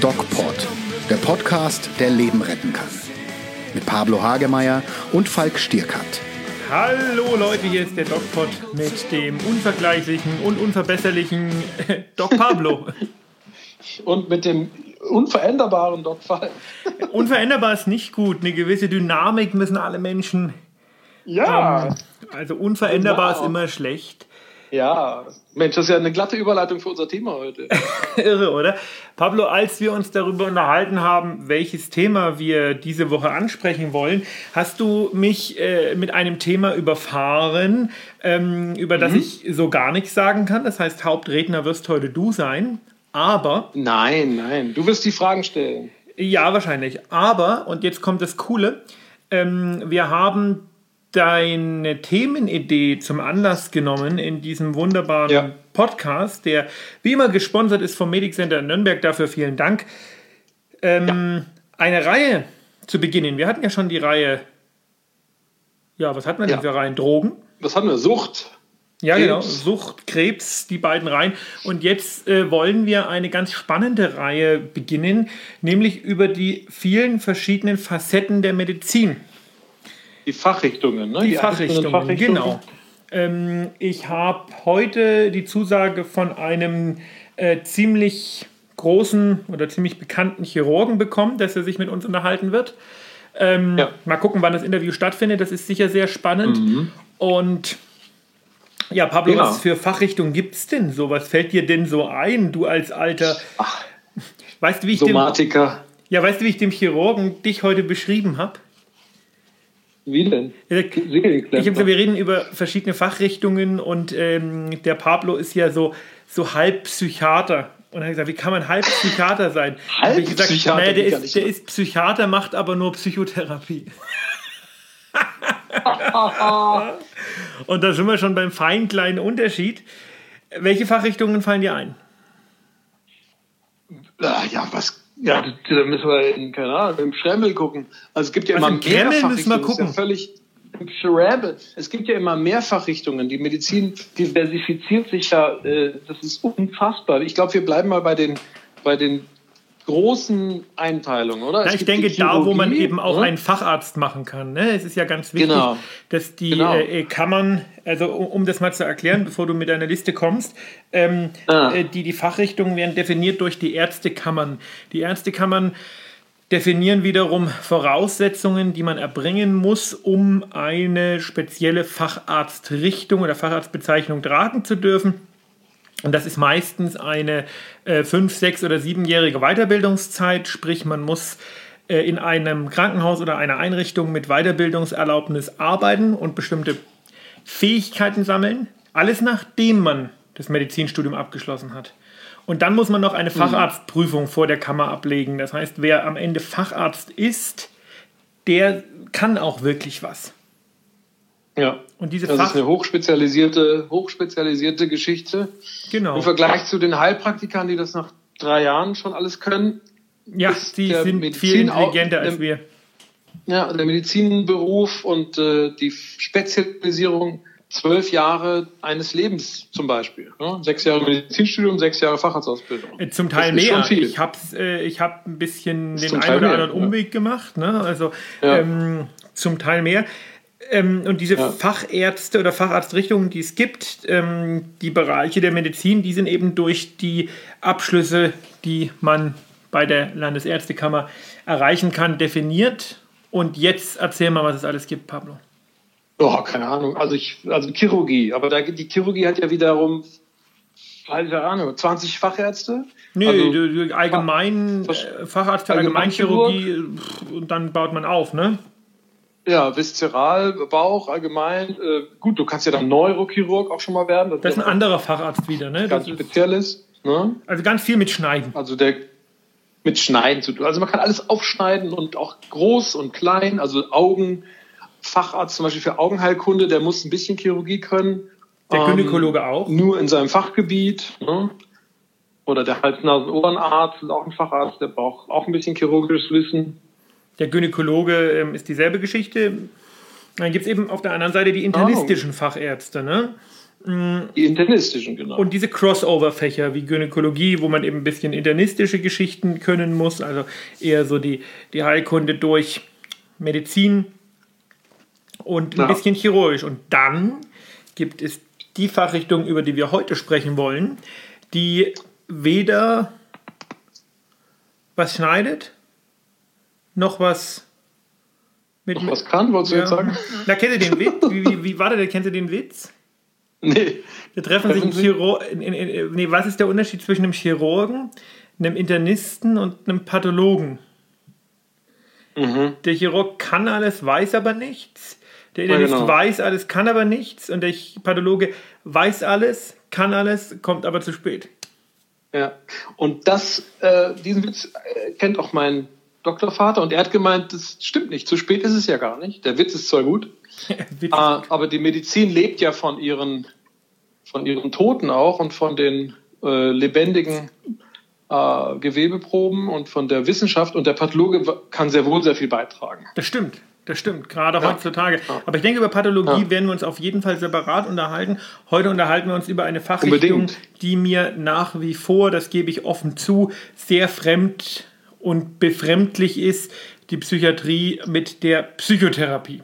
DocPod, der Podcast, der Leben retten kann. Mit Pablo Hagemeyer und Falk Stierkat. Hallo Leute, hier ist der DocPod mit dem unvergleichlichen und unverbesserlichen Doc Pablo. und mit dem unveränderbaren Doc Falk. Unveränderbar ist nicht gut. Eine gewisse Dynamik müssen alle Menschen. Ja. Ähm, also unveränderbar ist immer schlecht. Ja, Mensch, das ist ja eine glatte Überleitung für unser Thema heute. Irre, oder? Pablo, als wir uns darüber unterhalten haben, welches Thema wir diese Woche ansprechen wollen, hast du mich äh, mit einem Thema überfahren, ähm, über das ich so gar nichts sagen kann. Das heißt, Hauptredner wirst heute du sein. Aber. Nein, nein, du wirst die Fragen stellen. Ja, wahrscheinlich. Aber, und jetzt kommt das Coole, ähm, wir haben deine Themenidee zum Anlass genommen in diesem wunderbaren Ja. Podcast, der wie immer gesponsert ist vom Medic Center in Nürnberg. Dafür vielen Dank. Ähm, Eine Reihe zu beginnen. Wir hatten ja schon die Reihe. Ja, was hatten wir denn Ja. für Reihen? Drogen. Was haben wir? Sucht. Ja, Krebs. genau. Sucht, Krebs, die beiden Reihen. Und jetzt äh, wollen wir eine ganz spannende Reihe beginnen, nämlich über die vielen verschiedenen Facetten der Medizin. Die Fachrichtungen, ne? Die, einzelnen Fachrichtungen, genau. Ähm, ich habe heute die Zusage von einem äh, ziemlich großen oder ziemlich bekannten Chirurgen bekommen, dass er sich mit uns unterhalten wird. Ähm, Ja. Mal gucken, wann das Interview stattfindet. Das ist sicher sehr spannend. Und ja, Pablo, Genau. was für Fachrichtungen gibt es denn so? Was fällt dir denn so ein, du als alter. Weißt du, wie ich dem, Somatiker. ja, weißt du, wie ich dem Chirurgen dich heute beschrieben habe? Wie denn? Ich habe wir reden über verschiedene Fachrichtungen und ähm, der Pablo ist ja so, so halb Psychiater. Und er hat gesagt, wie kann man halb Psychiater sein? Halb ich gesagt, Psychiater, naja, der, ist, ich der ist Psychiater, macht aber nur Psychotherapie. und da sind wir schon beim feinen kleinen Unterschied. Welche Fachrichtungen fallen dir ein? Ah, ja, was. Ja, da müssen wir in, keine Ahnung, im Schremmel gucken. Also es gibt ja Also immer im Kreml mehr müssen wir gucken. Ja völlig im Schremmel. Es gibt ja immer mehr Fachrichtungen. Die Medizin diversifiziert sich ja. Äh, das ist unfassbar. Ich glaube, wir bleiben mal bei den, bei den großen Einteilungen, oder? Na, ich denke, da, wo man eben auch ne? einen Facharzt machen kann. Ne? Es ist ja ganz wichtig, Genau. dass die Genau. äh, Kammern, also um, um das mal zu erklären, bevor du mit deiner Liste kommst, ähm, Ah. äh, die, die Fachrichtungen werden definiert durch die Ärztekammern. Die Ärztekammern definieren wiederum Voraussetzungen, die man erbringen muss, um eine spezielle Facharztrichtung oder Facharztbezeichnung tragen zu dürfen. Und das ist meistens eine äh, fünf, sechs oder siebenjährige Weiterbildungszeit, sprich man muss äh, in einem Krankenhaus oder einer Einrichtung mit Weiterbildungserlaubnis arbeiten und bestimmte Fähigkeiten sammeln. Alles nachdem man das Medizinstudium abgeschlossen hat. Und dann muss man noch eine Facharztprüfung vor der Kammer ablegen. Das heißt, wer am Ende Facharzt ist, der kann auch wirklich was. Ja. Und diese Das Fach ist eine hochspezialisierte, hochspezialisierte Geschichte. genau. Im Vergleich zu den Heilpraktikern, die das nach drei Jahren schon alles können, Ja, ist die sind Medizin viel auch- intelligenter als der- wir. ja, der Medizinberuf und äh, die Spezialisierung zwölf Jahre eines Lebens zum Beispiel. Ja? Sechs Jahre Medizinstudium, sechs Jahre Facharztausbildung. Äh, Zum Teil ist schon mehr. viel. Ich habe äh, ich hab ein bisschen den einen oder mehr, anderen ja. Umweg gemacht. Ne? Also Ja. ähm, zum Teil mehr. Ähm, und diese Ja. Fachärzte oder Facharztrichtungen, die es gibt, ähm, die Bereiche der Medizin, die sind eben durch die Abschlüsse, die man bei der Landesärztekammer erreichen kann, definiert. Und jetzt erzähl mal, was es alles gibt, Pablo. Oh, keine Ahnung. Also ich, also Chirurgie. Aber da, die Chirurgie hat ja wiederum, keine Ahnung, 20 Fachärzte. Nö, Also, allgemein, Fach- äh, Facharzt für Allgemeinchirurgie und dann baut man auf, ne? Ja, Viszeral, Bauch, allgemein. Äh, gut, du kannst ja dann Neurochirurg auch schon mal werden. Das ist ein anderer Facharzt wieder, ne? ganz Das spezielles. Ne? also ganz viel mit Schneiden. Also der mit Schneiden zu tun. Also man kann alles aufschneiden und auch groß und klein. Also Augenfacharzt zum Beispiel für Augenheilkunde, der muss ein bisschen Chirurgie können. Der Ähm, Gynäkologe auch. Nur in seinem Fachgebiet. Ne? Oder der Hals-Nasen-Ohrenarzt ist auch ein Facharzt, der braucht auch ein bisschen chirurgisches Wissen. Der Gynäkologe ähm, ist dieselbe Geschichte. Dann gibt es eben auf der anderen Seite die internistischen Fachärzte. Ne? Die internistischen, genau. Und diese Crossover-Fächer wie Gynäkologie, wo man eben ein bisschen internistische Geschichten können muss, also eher so die, die Heilkunde durch Medizin und ein ja. bisschen chirurgisch. Und dann gibt es die Fachrichtung, über die wir heute sprechen wollen, die weder was schneidet, noch was mit. Noch was kann, wolltest du ja. jetzt sagen? Na, kennt ihr den Witz? Wie, wie, wie war der? Kennt ihr den Witz? Nee. Da treffen sich ein Chirurg. Nee, was ist der Unterschied zwischen einem Chirurgen, einem Internisten und einem Pathologen? Mhm. Der Chirurg kann alles, weiß aber nichts. Der Internist ja, genau. weiß alles, kann aber nichts. Und der Pathologe weiß alles, kann alles, kommt aber zu spät. Ja, und das, äh, diesen Witz äh, kennt auch mein Doktorvater und er hat gemeint, das stimmt nicht, zu spät ist es ja gar nicht. Der Witz ist zwar gut, äh, aber die Medizin lebt ja von ihren, von ihren Toten auch und von den äh, lebendigen äh, Gewebeproben und von der Wissenschaft und der Pathologe kann sehr wohl sehr viel beitragen. Das stimmt. Das stimmt, gerade ja. heutzutage. Aber ich denke, über Pathologie ja. werden wir uns auf jeden Fall separat unterhalten. Heute unterhalten wir uns über eine Fachrichtung, Unbedingt. die mir nach wie vor, das gebe ich offen zu, sehr fremd und befremdlich ist, die Psychiatrie mit der Psychotherapie.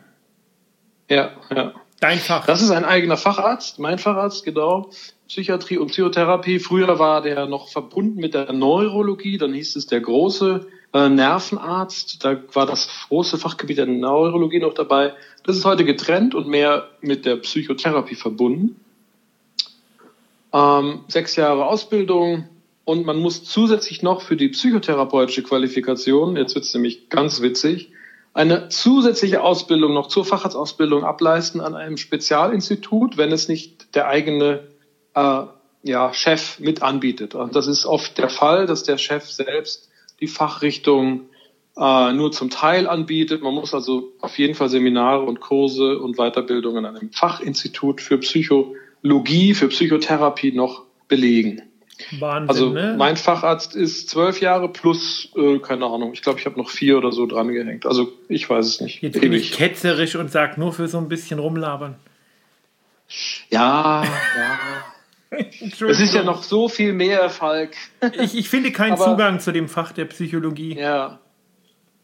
Ja, ja. Dein Fach. Das ist ein eigener Facharzt, mein Facharzt, genau. Psychiatrie und Psychotherapie. Früher war der noch verbunden mit der Neurologie, dann hieß es der große äh, Nervenarzt. Da war das große Fachgebiet der Neurologie noch dabei. Das ist heute getrennt und mehr mit der Psychotherapie verbunden. Ähm, sechs Jahre Ausbildung und man muss zusätzlich noch für die psychotherapeutische Qualifikation, jetzt wird es nämlich ganz witzig, eine zusätzliche Ausbildung noch zur Facharztausbildung ableisten an einem Spezialinstitut, wenn es nicht der eigene äh, ja, Chef mit anbietet. Und das ist oft der Fall, dass der Chef selbst die Fachrichtung äh, nur zum Teil anbietet. Man muss also auf jeden Fall Seminare und Kurse und Weiterbildungen an einem Fachinstitut für Psychologie, für Psychotherapie noch belegen. Wahnsinn, also ne? mein Facharzt ist zwölf Jahre plus, äh, keine Ahnung, ich glaube, ich habe noch vier oder so dran gehängt. Also ich weiß es nicht. Jetzt bin ich ketzerisch und sag nur für so ein bisschen rumlabern. Ja, ja. Es ist ja noch so viel mehr, Falk. Ich, ich finde keinen Aber, Zugang zu dem Fach der Psychologie. Ja.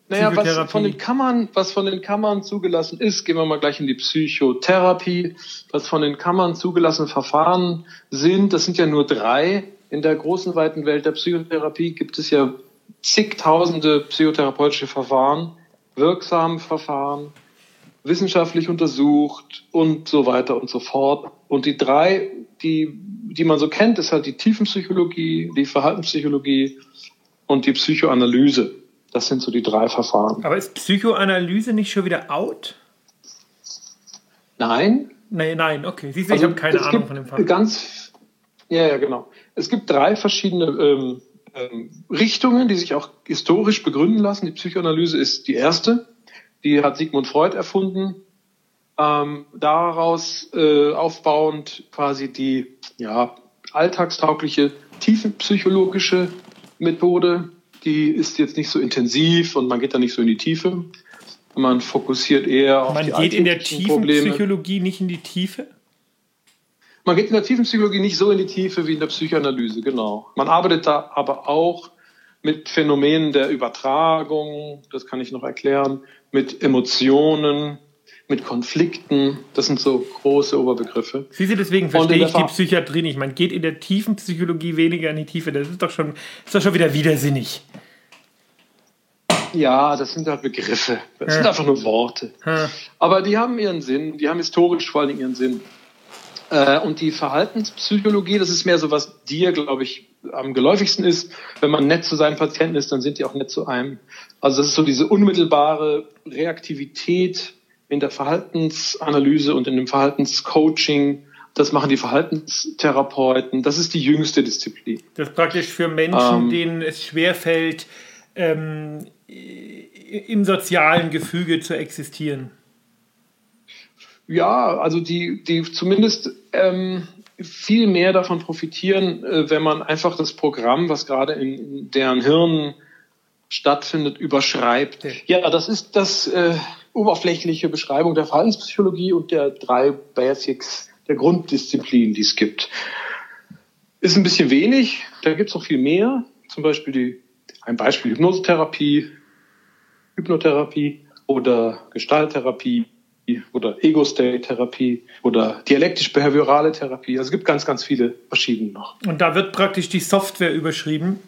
Naja, was von den Kammern, was von den Kammern zugelassen ist, gehen wir mal gleich in die Psychotherapie. Was von den Kammern zugelassene Verfahren sind, das sind ja nur drei. In der großen weiten Welt der Psychotherapie gibt es ja zigtausende psychotherapeutische Verfahren, wirksame Verfahren, wissenschaftlich untersucht und so weiter und so fort. Und die drei, die, die man so kennt, ist halt die Tiefenpsychologie, die Verhaltenspsychologie und die Psychoanalyse. Das sind so die drei Verfahren. Aber ist Psychoanalyse nicht schon wieder out? Nein. Nein, nein, okay. Siehst du, also, ich habe keine Ahnung von dem Fach. Ganz, ja, ja, genau. Es gibt drei verschiedene ähm, ähm, Richtungen, die sich auch historisch begründen lassen. Die Psychoanalyse ist die erste. Die hat Sigmund Freud erfunden. Ähm, daraus äh, aufbauend quasi die ja, alltagstaugliche tiefenpsychologische Methode. Die ist jetzt nicht so intensiv und man geht da nicht so in die Tiefe. Man fokussiert eher auf man die Man geht in der Tiefenpsychologie nicht in die Tiefe? Man geht in der Tiefenpsychologie nicht so in die Tiefe wie in der Psychoanalyse, genau. Man arbeitet da aber auch mit Phänomenen der Übertragung, das kann ich noch erklären, mit Emotionen, mit Konflikten. Das sind so große Oberbegriffe. Siehst du, deswegen verstehe ich die Psychiatrie nicht. Man geht in der tiefen Psychologie weniger in die Tiefe. Das ist doch schon, ist doch schon wieder widersinnig. Ja, das sind halt Begriffe. Das ja. sind einfach nur Worte. Ja. Aber die haben ihren Sinn. Die haben historisch vor allem ihren Sinn. Äh, und die Verhaltenspsychologie, das ist mehr so, was dir, glaube ich, am geläufigsten ist. Wenn man nett zu seinen Patienten ist, dann sind die auch nett zu einem. Also das ist so diese unmittelbare Reaktivität in der Verhaltensanalyse und in dem Verhaltenscoaching. Das machen die Verhaltenstherapeuten. Das ist die jüngste Disziplin. Das ist praktisch für Menschen, ähm, denen es schwerfällt, ähm, im sozialen Gefüge zu existieren. Ja, also die, die zumindest ähm, viel mehr davon profitieren, äh, wenn man einfach das Programm, was gerade in, in deren Hirnen stattfindet, überschreibt. Ja, das ist das äh, oberflächliche Beschreibung der Verhaltenspsychologie und der drei Basics der Grunddisziplinen, die es gibt. Ist ein bisschen wenig, da gibt es noch viel mehr. Zum Beispiel die, ein Beispiel Hypnosetherapie, Hypnotherapie oder Gestalttherapie oder Ego-State-Therapie oder dialektisch-behaviorale Therapie. Also es gibt ganz, ganz viele verschiedene noch. Und da wird praktisch die Software überschrieben?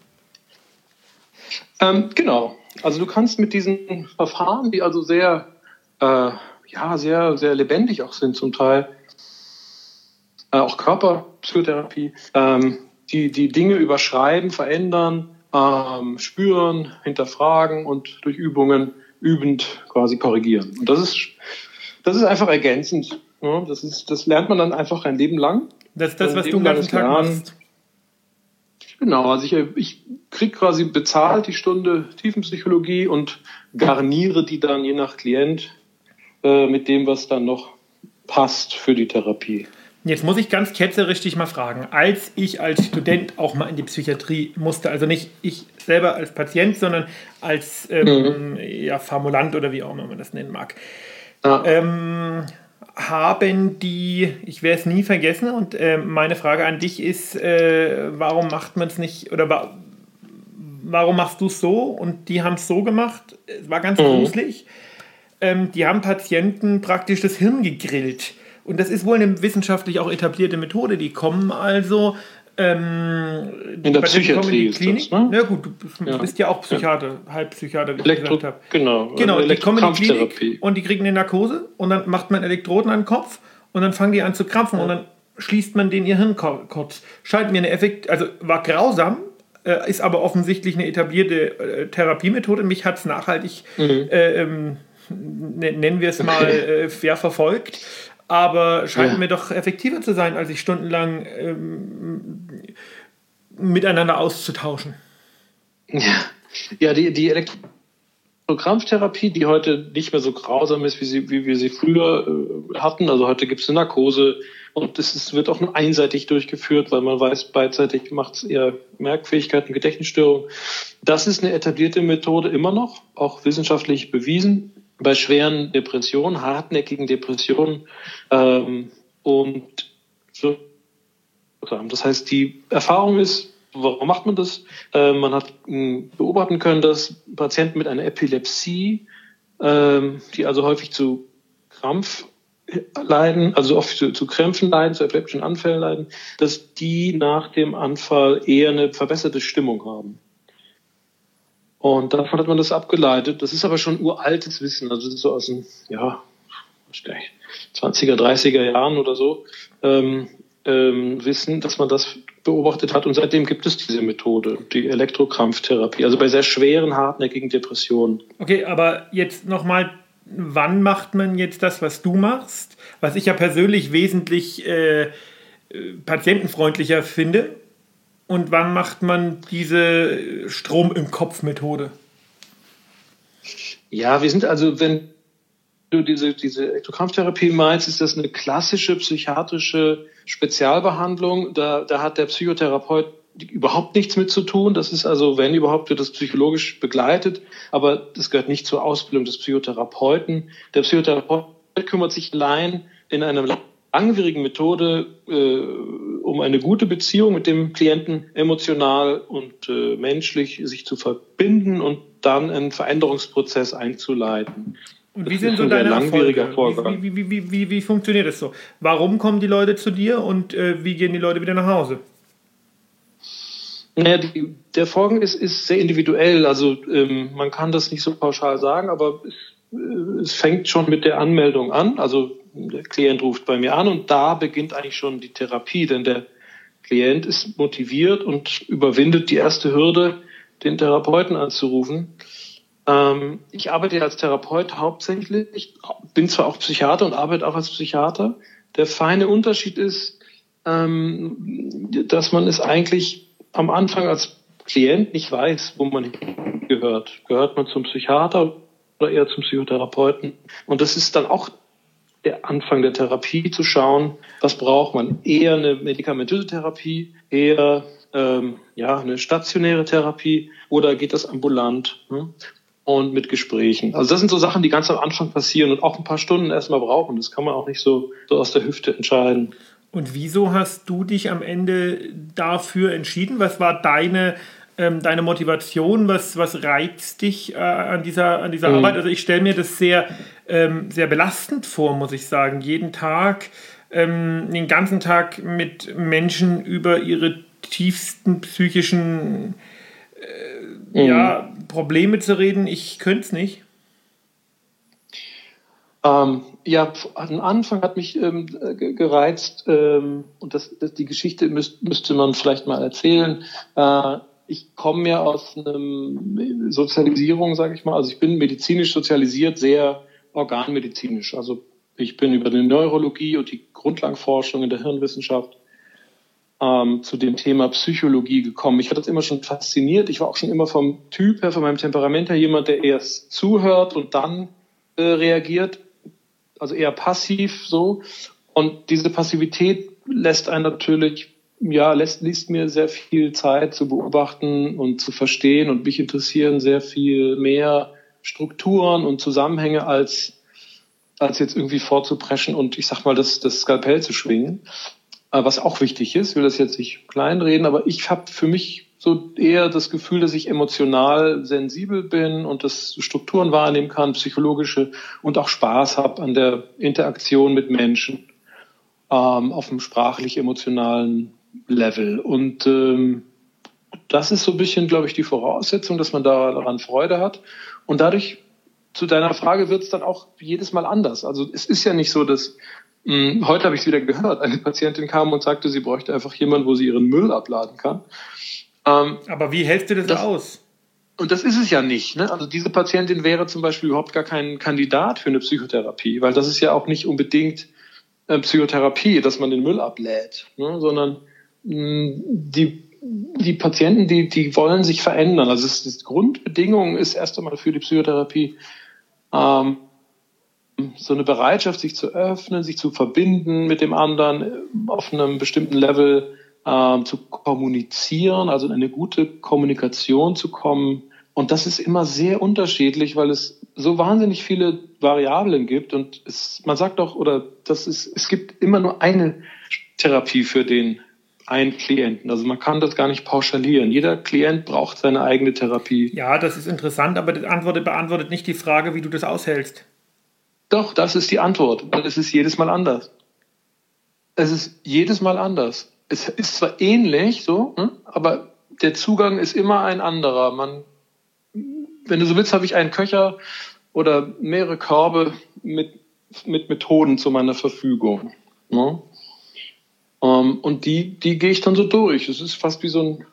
Ähm, genau. Also du kannst mit diesen Verfahren, die also sehr, äh, ja, sehr, sehr lebendig auch sind zum Teil, äh, auch Körperpsychotherapie, ähm, die, die Dinge überschreiben, verändern, ähm, spüren, hinterfragen und durch Übungen übend quasi korrigieren. Und das ist, das ist einfach ergänzend. Ja, das, ist, das lernt man dann einfach ein Leben lang. Das ist das, was du den ganzen Tag Lernen. machst. Genau, also ich, ich kriege quasi bezahlt die Stunde Tiefenpsychologie und garniere die dann je nach Klient äh, mit dem, was dann noch passt für die Therapie. Jetzt muss ich ganz ketzerisch mal fragen, als ich als Student auch mal in die Psychiatrie musste, also nicht ich selber als Patient, sondern als ähm, mhm. ja, Formulant oder wie auch immer man das nennen mag, ja. ähm, haben die, ich werde es nie vergessen und äh, meine Frage an dich ist, äh, warum macht man es nicht oder wa warum machst du es so und die haben es so gemacht, es war ganz mhm. gruselig, ähm, die haben Patienten praktisch das Hirn gegrillt und das ist wohl eine wissenschaftlich auch etablierte Methode. Die kommen also ähm, in der Psychiatrie in die Klinik. Das, ne? Ja gut, du bist ja, bist ja auch Psychiater, ja. Halbpsychiater, wie Elektro ich gesagt habe. Genau, genau die kommen in die Klinik und die kriegen eine Narkose und dann macht man Elektroden an den Kopf und dann fangen die an zu krampfen ja. und dann schließt man den ihr Hirn kurz. Schalten mir eine Effekt, also war grausam, äh, ist aber offensichtlich eine etablierte äh, Therapiemethode. Mich hat es nachhaltig, mhm. äh, ähm, nennen wir es mal. Äh, fair verfolgt aber scheint ja. mir doch effektiver zu sein, als sich stundenlang ähm, miteinander auszutauschen. Ja, ja die, die Elektrokrampftherapie, die heute nicht mehr so grausam ist, wie, sie, wie wir sie früher äh, hatten. Also heute gibt es eine Narkose und es ist, wird auch nur einseitig durchgeführt, weil man weiß, beidseitig macht es eher Merkfähigkeiten, Gedächtnisstörungen. Das ist eine etablierte Methode immer noch, auch wissenschaftlich bewiesen bei schweren Depressionen, hartnäckigen Depressionen ähm, und so. Das heißt, die Erfahrung ist, warum macht man das? Äh, man hat äh, beobachten können, dass Patienten mit einer Epilepsie, äh, die also häufig zu Krampf leiden, also oft zu, zu Krämpfen leiden, zu epileptischen Anfällen leiden, dass die nach dem Anfall eher eine verbesserte Stimmung haben. Und davon hat man das abgeleitet. Das ist aber schon uraltes Wissen. Also so aus den, ja, 20er, 30er Jahren oder so. Ähm, ähm, Wissen, dass man das beobachtet hat. Und seitdem gibt es diese Methode, die Elektrokrampftherapie. Also bei sehr schweren, hartnäckigen Depressionen. Okay, aber jetzt nochmal, wann macht man jetzt das, was du machst? Was ich ja persönlich wesentlich äh, äh patientenfreundlicher finde und wann macht man diese Strom im Kopf Methode? Ja, wir sind also, wenn du diese, diese Elektrokrampftherapie meinst, ist das eine klassische psychiatrische Spezialbehandlung. Da, da hat der Psychotherapeut überhaupt nichts mit zu tun. Das ist also, wenn überhaupt, wird das psychologisch begleitet, aber das gehört nicht zur Ausbildung des Psychotherapeuten. Der Psychotherapeut kümmert sich allein in einem langwierigen Methode äh, um eine gute Beziehung mit dem Klienten emotional und äh, menschlich sich zu verbinden und dann einen Veränderungsprozess einzuleiten. Und wie sind so deine langwieriger Vorgang. Wie, wie, wie, wie, wie, funktioniert das so? Warum kommen die Leute zu dir und äh, wie gehen die Leute wieder nach Hause? Naja, die, der Vorgang ist, ist sehr individuell. Also ähm, man kann das nicht so pauschal sagen, aber es, äh, es fängt schon mit der Anmeldung an. Also der Klient ruft bei mir an und da beginnt eigentlich schon die Therapie, denn der Klient ist motiviert und überwindet die erste Hürde, den Therapeuten anzurufen. Ähm, ich arbeite als Therapeut hauptsächlich. Ich bin zwar auch Psychiater und arbeite auch als Psychiater. Der feine Unterschied ist, ähm, dass man es eigentlich am Anfang als Klient nicht weiß, wo man gehört. Gehört man zum Psychiater oder eher zum Psychotherapeuten? Und das ist dann auch der Anfang der Therapie zu schauen, was braucht man? Eher eine medikamentöse Therapie, eher ähm, ja, eine stationäre Therapie oder geht das ambulant? Ne? und mit Gesprächen. Also das sind so Sachen, die ganz am Anfang passieren und auch ein paar Stunden erstmal brauchen. Das kann man auch nicht so, so aus der Hüfte entscheiden. Und wieso hast du dich am Ende dafür entschieden? Was war deine, ähm, deine Motivation? Was, was reizt dich äh, an dieser, an dieser mhm. Arbeit? Also ich stelle mir das sehr, ähm, sehr belastend vor, muss ich sagen. Jeden Tag, ähm, den ganzen Tag mit Menschen über ihre tiefsten psychischen äh, mhm. ja, Probleme zu reden. Ich könnte es nicht. Ähm, ja, am Anfang hat mich ähm, gereizt, ähm, und das, das, die Geschichte müsst, müsste man vielleicht mal erzählen. Äh, ich komme ja aus einem Sozialisierung, sage ich mal. Also ich bin medizinisch sozialisiert, sehr organmedizinisch. Also ich bin über die Neurologie und die Grundlagenforschung in der Hirnwissenschaft ähm, zu dem Thema Psychologie gekommen. Ich hatte das immer schon fasziniert. Ich war auch schon immer vom Typ her, von meinem Temperament her jemand, der erst zuhört und dann äh, reagiert also eher passiv so. Und diese Passivität lässt einen natürlich, ja, lässt, lässt mir sehr viel Zeit zu beobachten und zu verstehen und mich interessieren sehr viel mehr Strukturen und Zusammenhänge als, als jetzt irgendwie vorzupreschen und ich sag mal, das, das Skalpell zu schwingen. Äh, was auch wichtig ist, will das jetzt nicht kleinreden, aber ich habe für mich so eher das Gefühl, dass ich emotional sensibel bin und das Strukturen wahrnehmen kann, psychologische und auch Spaß habe an der Interaktion mit Menschen ähm, auf einem sprachlich-emotionalen Level. Und ähm, das ist so ein bisschen, glaube ich, die Voraussetzung, dass man daran Freude hat. Und dadurch, zu deiner Frage, wird es dann auch jedes Mal anders. Also es ist ja nicht so, dass mh, hm, heute habe ich es wieder gehört, eine Patientin kam und sagte, sie bräuchte einfach jemanden, wo sie ihren Müll abladen kann. Ähm, Aber wie hältst du das, das, aus? Und das ist es ja nicht. Ne? Also diese Patientin wäre zum Beispiel überhaupt gar kein Kandidat für eine Psychotherapie, weil das ist ja auch nicht unbedingt äh, Psychotherapie, dass man den Müll ablädt, ne? sondern die die Patienten, die, die wollen sich verändern. Also es, die Grundbedingung ist erst einmal für die Psychotherapie ähm, so eine Bereitschaft, sich zu öffnen, sich zu verbinden mit dem anderen auf einem bestimmten Level, äh, zu kommunizieren, also in eine gute Kommunikation zu kommen. Und das ist immer sehr unterschiedlich, weil es so wahnsinnig viele Variablen gibt. Und es, man sagt doch, oder das ist, es gibt immer nur eine Therapie für den einen Klienten. Also man kann das gar nicht pauschalieren. Jeder Klient braucht seine eigene Therapie. Ja, das ist interessant, aber die Antwort beantwortet nicht die Frage, wie du das aushältst. Doch, das ist die Antwort. Es ist jedes Mal anders. Es ist jedes Mal anders es ist zwar ähnlich, so, ne, aber der Zugang ist immer ein anderer. Man, wenn du so willst, habe ich einen Köcher oder mehrere Körbe mit, mit Methoden zu meiner Verfügung. Ne? Ähm, und die, die gehe ich dann so durch. Es ist fast wie so ein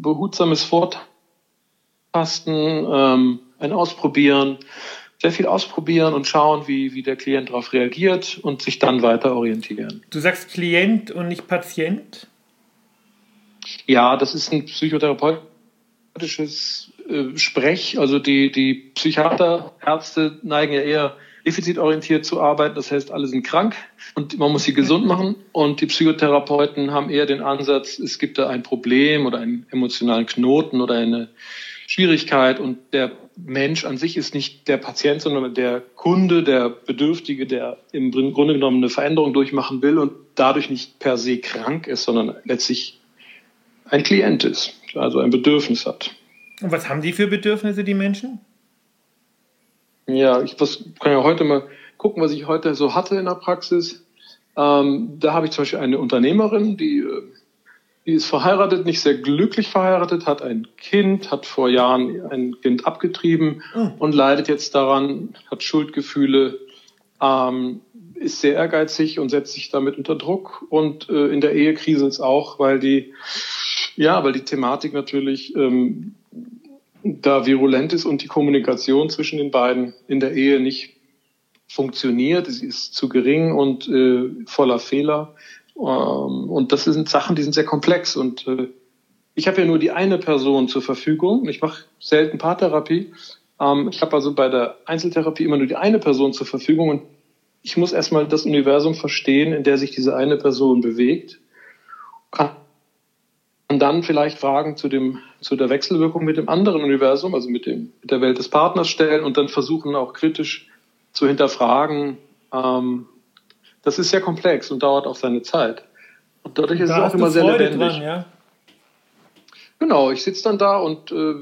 behutsames Forttasten, ähm, ein Ausprobieren sehr viel ausprobieren und schauen, wie, wie der Klient darauf reagiert und sich dann weiter orientieren. Du sagst Klient und nicht Patient? Ja, das ist ein psychotherapeutisches äh, Sprech. Also die, die Psychiater, Ärzte neigen ja eher defizitorientiert zu arbeiten. Das heißt, alle sind krank und man muss sie gesund machen. Und die Psychotherapeuten haben eher den Ansatz, es gibt da ein Problem oder einen emotionalen Knoten oder eine Schwierigkeit und der Mensch an sich ist nicht der Patient, sondern der Kunde, der Bedürftige, der im Grunde genommen eine Veränderung durchmachen will und dadurch nicht per se krank ist, sondern letztlich ein Klient ist, also ein Bedürfnis hat. Und was haben die für Bedürfnisse, die Menschen? Ja, ich was, kann ja heute mal gucken, was ich heute so hatte in der Praxis. Ähm, da habe ich zum Beispiel eine Unternehmerin, die äh, die ist verheiratet, nicht sehr glücklich verheiratet, hat ein Kind, hat vor Jahren ein Kind abgetrieben oh. und leidet jetzt daran, hat Schuldgefühle, ähm, ist sehr ehrgeizig und setzt sich damit unter Druck. Und äh, in der Ehe kriselt es auch, weil die, ja, weil die Thematik natürlich ähm, da virulent ist und die Kommunikation zwischen den beiden in der Ehe nicht funktioniert. Sie ist zu gering und äh, voller Fehler. Ähm, und das sind Sachen, die sind sehr komplex. Und äh, ich habe ja nur die eine Person zur Verfügung. Ich mache selten Paartherapie. Ähm, ich habe also bei der Einzeltherapie immer nur die eine Person zur Verfügung. Und ich muss erstmal das Universum verstehen, in der sich diese eine Person bewegt. Kann dann vielleicht Fragen zu, dem, zu der Wechselwirkung mit dem anderen Universum, also mit, dem, mit der Welt des Partners stellen und dann versuchen auch kritisch zu hinterfragen. Ähm, das ist sehr komplex und dauert auch seine Zeit. Und dadurch ist da es auch immer sehr Freude lebendig. Dran, ja? Genau, ich sitze dann da und äh,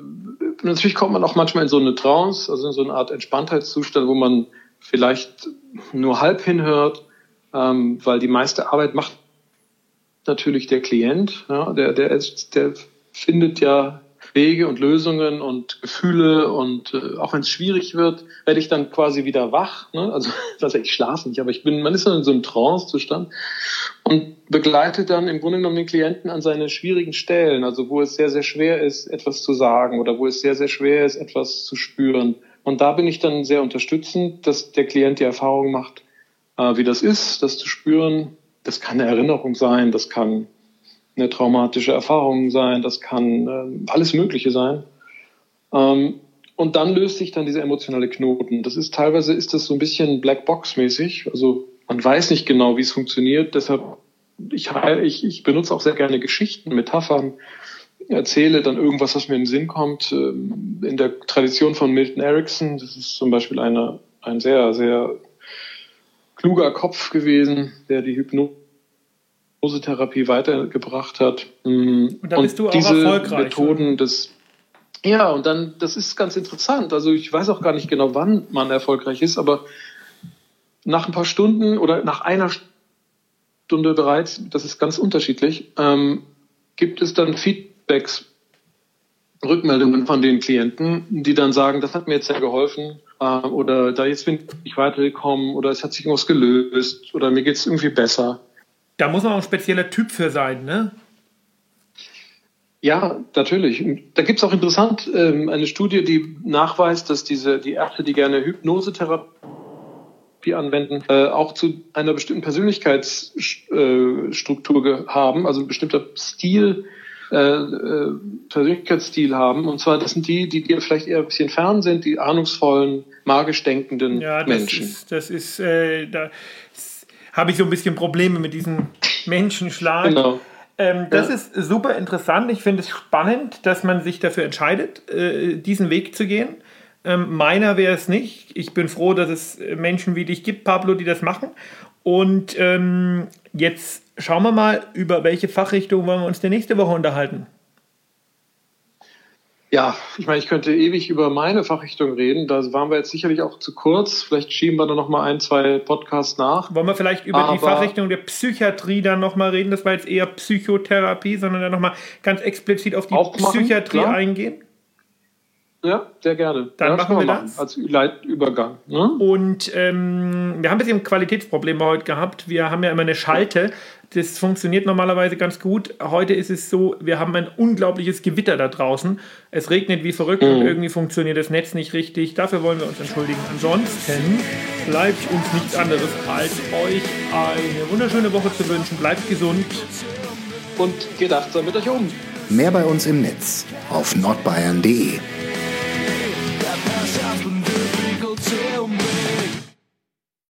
natürlich kommt man auch manchmal in so eine Trance, also in so eine Art Entspanntheitszustand, wo man vielleicht nur halb hinhört, ähm, weil die meiste Arbeit macht natürlich der Klient. Ja, der, der, ist, der findet ja Wege und Lösungen und Gefühle und äh, auch wenn es schwierig wird, werde ich dann quasi wieder wach. Ne? Also ich schlafe nicht, aber ich bin, man ist dann in so einem Trance-Zustand und begleitet dann im Grunde genommen den Klienten an seine schwierigen Stellen, also wo es sehr, sehr schwer ist, etwas zu sagen oder wo es sehr, sehr schwer ist, etwas zu spüren. Und da bin ich dann sehr unterstützend, dass der Klient die Erfahrung macht, äh, wie das ist, das zu spüren. Das kann eine Erinnerung sein, das kann eine traumatische Erfahrung sein, das kann äh, alles Mögliche sein. Ähm, und dann löst sich dann dieser emotionale Knoten. Das ist teilweise ist das so ein bisschen Blackbox-mäßig. Also man weiß nicht genau, wie es funktioniert. Deshalb ich, ich, ich benutze auch sehr gerne Geschichten, Metaphern, erzähle dann irgendwas, was mir in den Sinn kommt. Ähm, in der Tradition von Milton Erickson, das ist zum Beispiel eine, ein sehr, sehr kluger Kopf gewesen, der die Hypnosetherapie weitergebracht hat. Mm, und da bist du auch diese erfolgreich. Methoden des ja, und dann, das ist ganz interessant. Also ich weiß auch gar nicht genau, wann man erfolgreich ist, aber nach ein paar Stunden oder nach einer Stunde bereits, das ist ganz unterschiedlich, ähm, gibt es dann Feedbacks, Rückmeldungen von den Klienten, die dann sagen, das hat mir jetzt sehr geholfen äh, oder da jetzt bin ich weitergekommen oder es hat sich irgendwas gelöst oder mir geht es irgendwie besser. Da muss man auch ein spezieller Typ für sein, ne? Ja, natürlich. Da gibt es auch interessant ähm, eine Studie, die nachweist, dass diese die Ärzte, die gerne Hypnosetherapie anwenden, äh, auch zu einer bestimmten Persönlichkeitsstruktur äh, haben, also ein bestimmter Stil, äh, äh, Persönlichkeitsstil haben. Und zwar, das sind die, die dir vielleicht eher ein bisschen fern sind, die ahnungsvollen, magisch denkenden ja, das Menschen. Ist, das ist, äh, da habe ich so ein bisschen Probleme mit diesem Menschenschlag. Genau. Ähm, das ja. ist super interessant. Ich finde es spannend, dass man sich dafür entscheidet, äh, diesen Weg zu gehen. Ähm, meiner wäre es nicht. Ich bin froh, dass es Menschen wie dich gibt, Pablo, die das machen. Und ähm, jetzt schauen wir mal, über welche Fachrichtung wollen wir uns der nächste Woche unterhalten. Ja, ich meine, ich könnte ewig über meine Fachrichtung reden. Da waren wir jetzt sicherlich auch zu kurz. Vielleicht schieben wir da noch mal ein, zwei Podcasts nach. Wollen wir vielleicht über Aber die Fachrichtung der Psychiatrie dann noch mal reden? Das war jetzt eher Psychotherapie, sondern dann noch mal ganz explizit auf die Psychiatrie klar. eingehen? Ja, sehr gerne. Dann ja, machen wir, das. Als Leitübergang. Ne? Und ähm, wir haben ein bisschen Qualitätsprobleme heute gehabt. Wir haben ja immer eine Schalte. Das funktioniert normalerweise ganz gut. Heute ist es so, wir haben ein unglaubliches Gewitter da draußen. Es regnet wie verrückt mhm. und irgendwie funktioniert das Netz nicht richtig. Dafür wollen wir uns entschuldigen. Ansonsten bleibt uns nichts anderes, als euch eine wunderschöne Woche zu wünschen. Bleibt gesund. Und geht achtsam mit euch um. Mehr bei uns im Netz auf nordbayern.de. has been difficult to me.